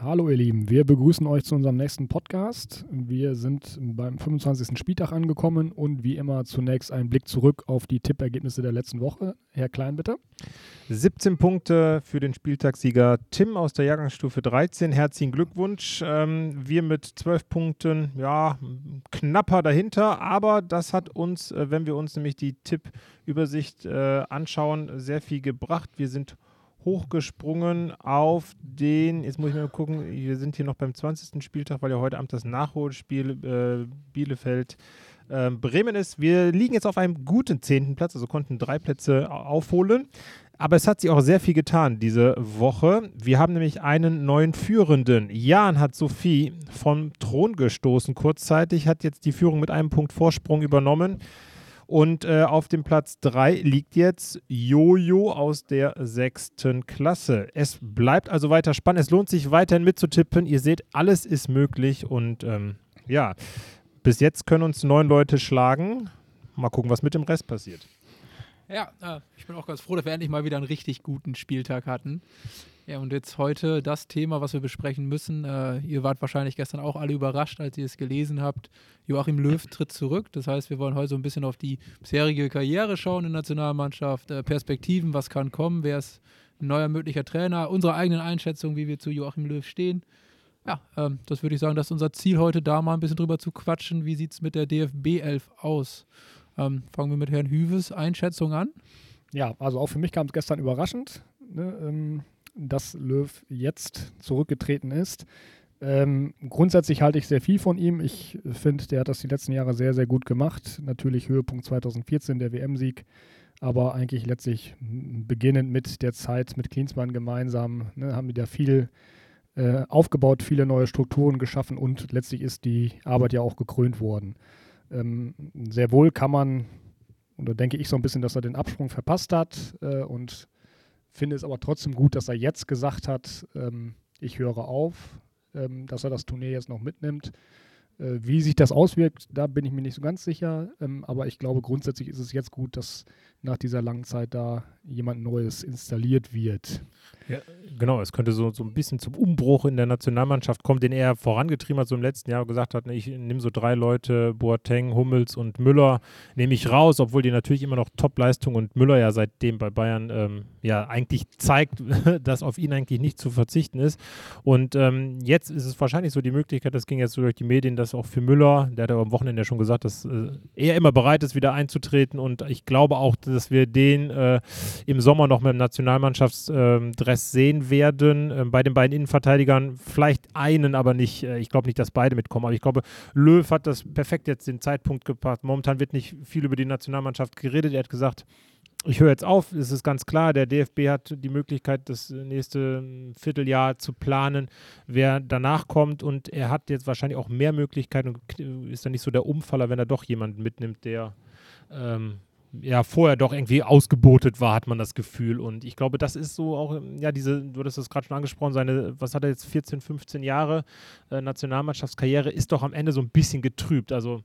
Hallo ihr Lieben, wir begrüßen euch zu unserem nächsten Podcast. Wir sind beim 25. Spieltag angekommen und wie immer zunächst ein Blick zurück auf die Tippergebnisse der letzten Woche. Herr Klein, bitte. 17 Punkte für den Spieltagssieger Tim aus der Jahrgangsstufe 13. Herzlichen Glückwunsch. Ähm, wir mit 12 Punkten, ja, knapper dahinter, aber das hat uns, äh, wenn wir uns nämlich die Tippübersicht äh, anschauen, sehr viel gebracht. Wir sind hochgesprungen auf den, jetzt muss ich mal gucken, wir sind hier noch beim 20. Spieltag, weil ja heute Abend das Nachholspiel äh, Bielefeld äh, Bremen ist. Wir liegen jetzt auf einem guten 10. Platz, also konnten drei Plätze aufholen. Aber es hat sich auch sehr viel getan diese Woche. Wir haben nämlich einen neuen Führenden. Jan hat Sophie vom Thron gestoßen kurzzeitig, hat jetzt die Führung mit einem Punkt Vorsprung übernommen. Und äh, auf dem Platz 3 liegt jetzt Jojo aus der sechsten Klasse. Es bleibt also weiter spannend. Es lohnt sich weiterhin mitzutippen. Ihr seht, alles ist möglich. Und ähm, ja, bis jetzt können uns neun Leute schlagen. Mal gucken, was mit dem Rest passiert. Ja, äh, ich bin auch ganz froh, dass wir endlich mal wieder einen richtig guten Spieltag hatten. Ja, und jetzt heute das Thema, was wir besprechen müssen. Äh, ihr wart wahrscheinlich gestern auch alle überrascht, als ihr es gelesen habt. Joachim Löw tritt zurück. Das heißt, wir wollen heute so ein bisschen auf die bisherige Karriere schauen in der Nationalmannschaft, äh, Perspektiven, was kann kommen, wer ist ein neuer möglicher Trainer, unsere eigenen Einschätzungen, wie wir zu Joachim Löw stehen. Ja, ähm, das würde ich sagen, das ist unser Ziel heute, da mal ein bisschen drüber zu quatschen. Wie sieht es mit der DFB 11 aus? Ähm, fangen wir mit Herrn Hüves Einschätzung an. Ja, also auch für mich kam es gestern überraschend. Ne? Ähm, dass Löw jetzt zurückgetreten ist. Ähm, grundsätzlich halte ich sehr viel von ihm. Ich finde, der hat das die letzten Jahre sehr, sehr gut gemacht. Natürlich Höhepunkt 2014, der WM-Sieg, aber eigentlich letztlich beginnend mit der Zeit mit Klinsmann gemeinsam, ne, haben die da viel äh, aufgebaut, viele neue Strukturen geschaffen und letztlich ist die Arbeit ja auch gekrönt worden. Ähm, sehr wohl kann man, oder denke ich so ein bisschen, dass er den Absprung verpasst hat äh, und finde es aber trotzdem gut, dass er jetzt gesagt hat, ähm, ich höre auf, ähm, dass er das Turnier jetzt noch mitnimmt. Äh, wie sich das auswirkt, da bin ich mir nicht so ganz sicher. Ähm, aber ich glaube, grundsätzlich ist es jetzt gut, dass nach dieser langen Zeit da jemand Neues installiert wird. Ja, genau, es könnte so, so ein bisschen zum Umbruch in der Nationalmannschaft kommen, den er vorangetrieben hat, so im letzten Jahr gesagt hat, ne, ich nehme so drei Leute, Boateng, Hummels und Müller, nehme ich raus, obwohl die natürlich immer noch Top-Leistung und Müller ja seitdem bei Bayern ähm, ja eigentlich zeigt, dass auf ihn eigentlich nicht zu verzichten ist. Und ähm, jetzt ist es wahrscheinlich so die Möglichkeit, das ging jetzt so durch die Medien, dass auch für Müller, der hat ja am Wochenende schon gesagt, dass äh, er immer bereit ist, wieder einzutreten und ich glaube auch, dass wir den äh, im Sommer noch mit dem Nationalmannschaftsdress äh, sehen werden. Äh, bei den beiden Innenverteidigern vielleicht einen, aber nicht, äh, ich glaube nicht, dass beide mitkommen. Aber ich glaube, Löw hat das perfekt jetzt den Zeitpunkt gepasst. Momentan wird nicht viel über die Nationalmannschaft geredet. Er hat gesagt, ich höre jetzt auf, es ist ganz klar, der DFB hat die Möglichkeit, das nächste Vierteljahr zu planen, wer danach kommt und er hat jetzt wahrscheinlich auch mehr Möglichkeiten und ist dann nicht so der Umfaller, wenn er doch jemanden mitnimmt, der ähm, ja vorher doch irgendwie ausgebotet war, hat man das Gefühl. Und ich glaube, das ist so auch, ja, diese, du hattest das gerade schon angesprochen, seine, was hat er jetzt, 14, 15 Jahre äh, Nationalmannschaftskarriere, ist doch am Ende so ein bisschen getrübt. Also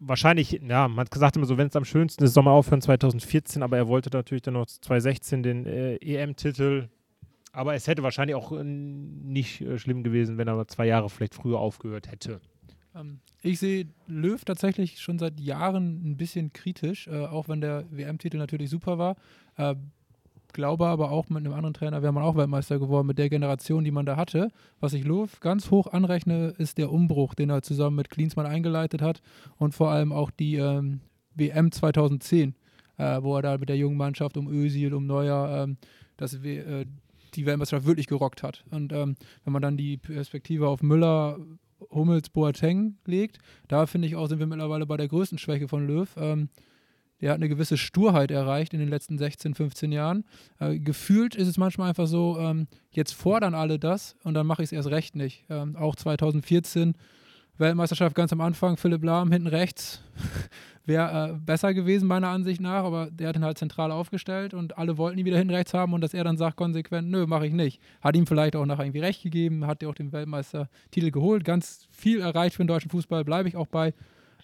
wahrscheinlich, ja, man hat gesagt immer so, wenn es am schönsten ist, man aufhören 2014, aber er wollte natürlich dann noch 2016 den äh, EM-Titel. Aber es hätte wahrscheinlich auch äh, nicht äh, schlimm gewesen, wenn er zwei Jahre vielleicht früher aufgehört hätte. Ähm, ich sehe Löw tatsächlich schon seit Jahren ein bisschen kritisch, äh, auch wenn der WM-Titel natürlich super war. Glaube aber auch mit einem anderen Trainer wäre man auch Weltmeister geworden, mit der Generation, die man da hatte. Was ich Löw ganz hoch anrechne, ist der Umbruch, den er zusammen mit Klinsmann eingeleitet hat und vor allem auch die ähm, WM 2010, äh, wo er da mit der jungen Mannschaft um Özil, um Neuer, ähm, das, äh, die Weltmeisterschaft wirklich gerockt hat. Und ähm, wenn man dann die Perspektive auf Müller Hummels Boateng legt. Da finde ich auch, sind wir mittlerweile bei der größten Schwäche von Löw. Ähm, der hat eine gewisse Sturheit erreicht in den letzten 16, 15 Jahren. Äh, gefühlt ist es manchmal einfach so, ähm, jetzt fordern alle das und dann mache ich es erst recht nicht. Ähm, auch 2014 Weltmeisterschaft ganz am Anfang, Philipp Lahm hinten rechts. Wäre äh, besser gewesen, meiner Ansicht nach, aber der hat ihn halt zentral aufgestellt und alle wollten ihn wieder hinten rechts haben und dass er dann sagt konsequent, nö, mache ich nicht. Hat ihm vielleicht auch nachher irgendwie recht gegeben, hat ja auch den Weltmeistertitel geholt, ganz viel erreicht für den deutschen Fußball, bleibe ich auch bei.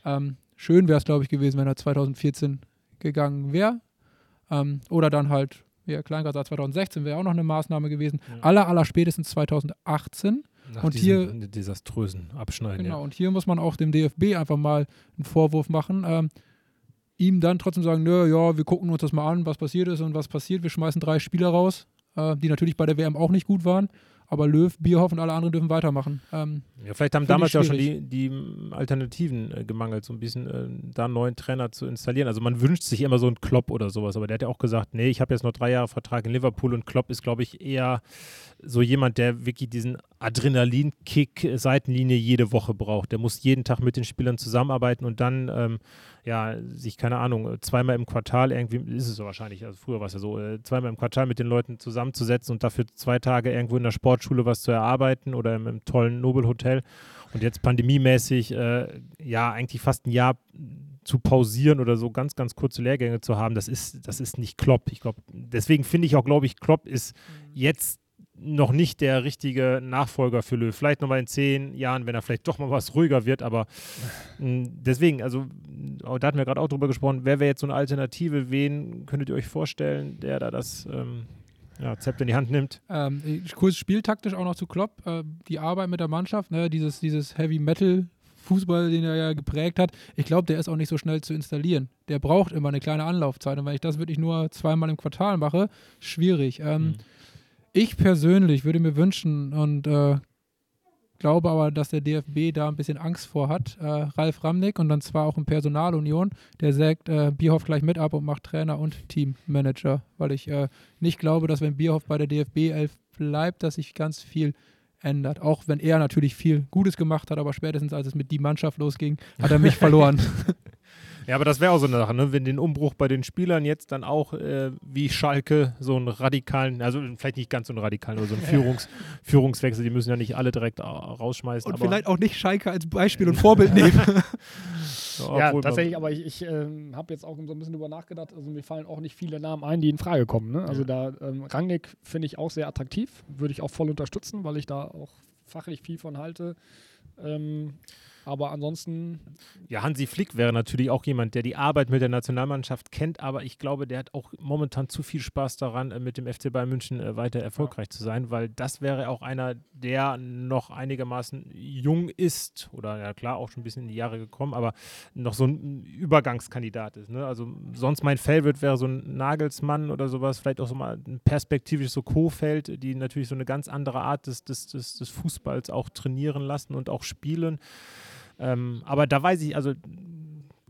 Ähm, schön wäre es, glaube ich, gewesen, wenn er 2014 gegangen wäre. Ähm, oder dann halt, wie Herr Kleingart sagt, 2016 wäre auch noch eine Maßnahme gewesen. Ja. Aller, aller spätestens 2018 Nach und hier desaströsen Abschneiden. Genau, Ja. und hier muss man auch dem DFB einfach mal einen Vorwurf machen. Ähm, ihm dann trotzdem sagen, nö, ja, wir gucken uns das mal an, was passiert ist und was passiert. Wir schmeißen drei Spieler raus, äh, die natürlich bei der WM auch nicht gut waren. Aber Löw, Bierhoff und alle anderen dürfen weitermachen. Ähm, Ja, vielleicht haben damals ja auch schon die, die Alternativen äh, gemangelt, so ein bisschen äh, da einen neuen Trainer zu installieren. Also man wünscht sich immer so einen Klopp oder sowas, aber der hat ja auch gesagt, nee, ich habe jetzt noch drei Jahre Vertrag in Liverpool und Klopp ist, glaube ich, eher so jemand, der wirklich diesen Adrenalinkick äh, Seitenlinie jede Woche braucht. Der muss jeden Tag mit den Spielern zusammenarbeiten und dann ähm, ja, sich, keine Ahnung, zweimal im Quartal irgendwie, ist es so wahrscheinlich, also früher war es ja so, äh, zweimal im Quartal mit den Leuten zusammenzusetzen und dafür zwei Tage irgendwo in der Sportschule was zu erarbeiten oder im, im tollen Nobelhotel und jetzt pandemiemäßig, äh, ja, eigentlich fast ein Jahr zu pausieren oder so ganz, ganz kurze Lehrgänge zu haben, das ist, das ist nicht Klopp. Ich glaube, deswegen finde ich auch, glaube ich, Klopp ist jetzt noch nicht der richtige Nachfolger für Löw. Vielleicht nochmal in zehn Jahren, wenn er vielleicht doch mal was ruhiger wird, aber mh, deswegen, also mh, da hatten wir gerade auch drüber gesprochen, wer wäre jetzt so eine Alternative, wen könntet ihr euch vorstellen, der da das ähm, ja, Zepter in die Hand nimmt? ähm, kurz spieltaktisch auch noch zu Klopp. Äh, die Arbeit mit der Mannschaft, ne, dieses, dieses Heavy Metal. Fußball, den er ja geprägt hat, ich glaube, der ist auch nicht so schnell zu installieren. Der braucht immer eine kleine Anlaufzeit. Und wenn ich das wirklich nur zweimal im Quartal mache, schwierig. Ähm, Mhm. Ich persönlich würde mir wünschen und äh, glaube aber, dass der DFB da ein bisschen Angst vor hat. Äh, Ralf Ramnick und dann zwar auch in Personalunion, der sagt äh, Bierhoff gleich mit ab und macht Trainer und Teammanager, weil ich äh, nicht glaube, dass wenn Bierhoff bei der DFB 11 bleibt, dass sich ganz viel ändert. Auch wenn er natürlich viel Gutes gemacht hat, aber spätestens als es mit die Mannschaft losging, hat er mich verloren. Ja, aber das wäre auch so eine Sache, ne? wenn den Umbruch bei den Spielern jetzt dann auch äh, wie Schalke so einen radikalen, also vielleicht nicht ganz so einen radikalen, aber so einen Führungs Führungswechsel, die müssen ja nicht alle direkt rausschmeißen. Und aber, vielleicht auch nicht Schalke als Beispiel und Vorbild nehmen. Ja, Ja, tatsächlich, aber ich, ich ähm, habe jetzt auch so ein bisschen drüber nachgedacht. Also mir fallen auch nicht viele Namen ein, die in Frage kommen. Ne? Also da ähm, Rangnick finde ich auch sehr attraktiv, würde ich auch voll unterstützen, weil ich da auch fachlich viel von halte. Ähm, aber ansonsten, Ja, Hansi Flick wäre natürlich auch jemand, der die Arbeit mit der Nationalmannschaft kennt, aber ich glaube, der hat auch momentan zu viel Spaß daran, äh, mit dem FC Bayern München äh, weiter erfolgreich zu sein, weil das wäre auch einer, der noch einigermaßen jung ist oder ja klar auch schon ein bisschen in die Jahre gekommen, aber noch so ein Übergangskandidat ist. Ne? Also sonst mein Favorite wäre so ein Nagelsmann oder sowas, vielleicht auch so mal ein perspektivisch so Kofeld, die natürlich so eine ganz andere Art des, des, des, des Fußballs auch trainieren lassen und auch spielen. Ähm, aber da weiß ich, also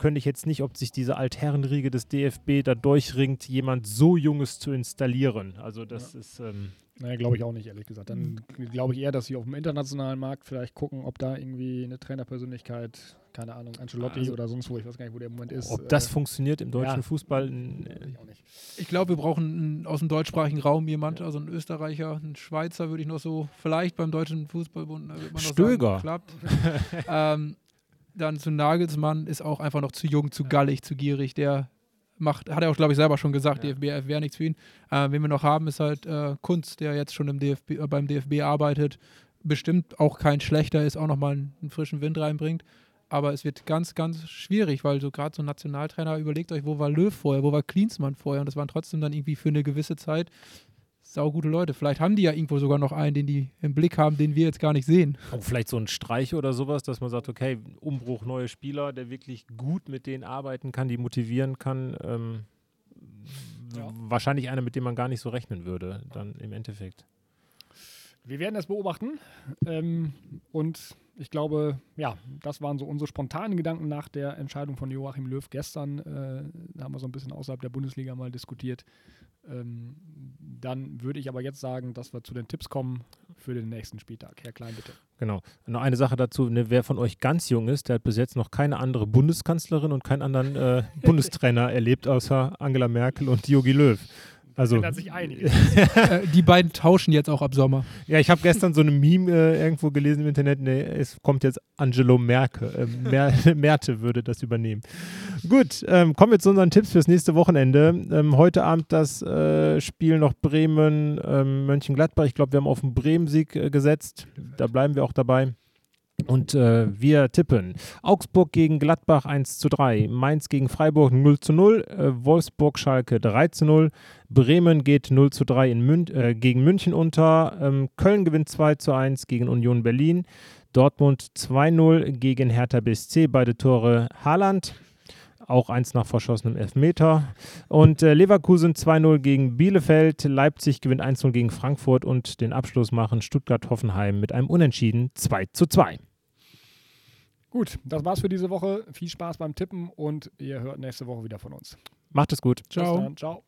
könnte ich jetzt nicht, ob sich diese Altherrenriege des DFB da durchringt, jemand so Junges zu installieren. Also das ist, ähm, naja, glaube ich auch nicht, ehrlich gesagt. Dann glaube ich eher, dass sie auf dem internationalen Markt vielleicht gucken, ob da irgendwie eine Trainerpersönlichkeit, keine Ahnung, Ancelotti Also, oder sonst wo, ich weiß gar nicht, wo der Moment ist. ob das äh, funktioniert im deutschen ja. Fußball. n- ich glaube, wir brauchen aus dem deutschsprachigen Raum jemand, also einen Österreicher, einen Schweizer würde ich noch so, vielleicht beim Deutschen Fußballbund, äh, wird man noch Stöger. sagen, klappt. ähm, dann zu Nagelsmann ist auch einfach noch zu jung, zu gallig, zu gierig. Der macht, hat er auch, glaube ich, selber schon gesagt, Ja. DFB wäre nichts für ihn. Äh, wen wir noch haben, ist halt äh, Kunz, der jetzt schon im DFB, äh, beim DFB arbeitet. Bestimmt auch kein schlechter ist, auch nochmal einen, einen frischen Wind reinbringt. Aber es wird ganz, ganz schwierig, weil so gerade so ein Nationaltrainer, überlegt euch, wo war Löw vorher, wo war Klinsmann vorher und das waren trotzdem dann irgendwie für eine gewisse Zeit saugute Leute. Vielleicht haben die ja irgendwo sogar noch einen, den die im Blick haben, den wir jetzt gar nicht sehen. Auch vielleicht so ein Streich oder sowas, dass man sagt, okay, Umbruch, neue Spieler, der wirklich gut mit denen arbeiten kann, die motivieren kann. Ähm, Ja. Wahrscheinlich einer, mit dem man gar nicht so rechnen würde, dann im Endeffekt. Wir werden das beobachten. Ähm, und ich glaube, ja, das waren so unsere spontanen Gedanken nach der Entscheidung von Joachim Löw gestern. Äh, da haben wir so ein bisschen außerhalb der Bundesliga mal diskutiert. Ähm, dann würde ich aber jetzt sagen, dass wir zu den Tipps kommen für den nächsten Spieltag. Herr Klein, bitte. Genau. Noch eine Sache dazu, ne, wer von euch ganz jung ist, der hat bis jetzt noch keine andere Bundeskanzlerin und keinen anderen äh, Bundestrainer erlebt, außer Angela Merkel und Jogi Löw. Also, Ändert sich einiges. äh, die beiden tauschen jetzt auch ab Sommer. ja, ich habe gestern so eine Meme äh, irgendwo gelesen im Internet, ne, es kommt jetzt Angelo Merkel. Äh, Mer Merte würde das übernehmen. Gut, ähm, kommen wir zu unseren Tipps fürs nächste Wochenende. Ähm, heute Abend das äh, Spiel noch Bremen, ähm, Mönchengladbach. Ich glaube, wir haben auf den Bremen-Sieg äh, gesetzt. Da bleiben wir auch dabei. Und äh, wir tippen Augsburg gegen Gladbach 1 zu 3, Mainz gegen Freiburg 0 zu 0, äh, Wolfsburg Schalke 3 zu 0, Bremen geht 0 zu 3 in Mün äh, gegen München unter, ähm, Köln gewinnt 2 zu 1 gegen Union Berlin, Dortmund 2-0 gegen Hertha BSC, beide Tore Haaland auch eins nach verschossenem Elfmeter. Und äh, Leverkusen 2-0 gegen Bielefeld, Leipzig gewinnt 1-0 gegen Frankfurt und den Abschluss machen Stuttgart-Hoffenheim mit einem Unentschieden 2-2. Gut, das war's für diese Woche. Viel Spaß beim Tippen und ihr hört nächste Woche wieder von uns. Macht es gut. Ciao. Ciao.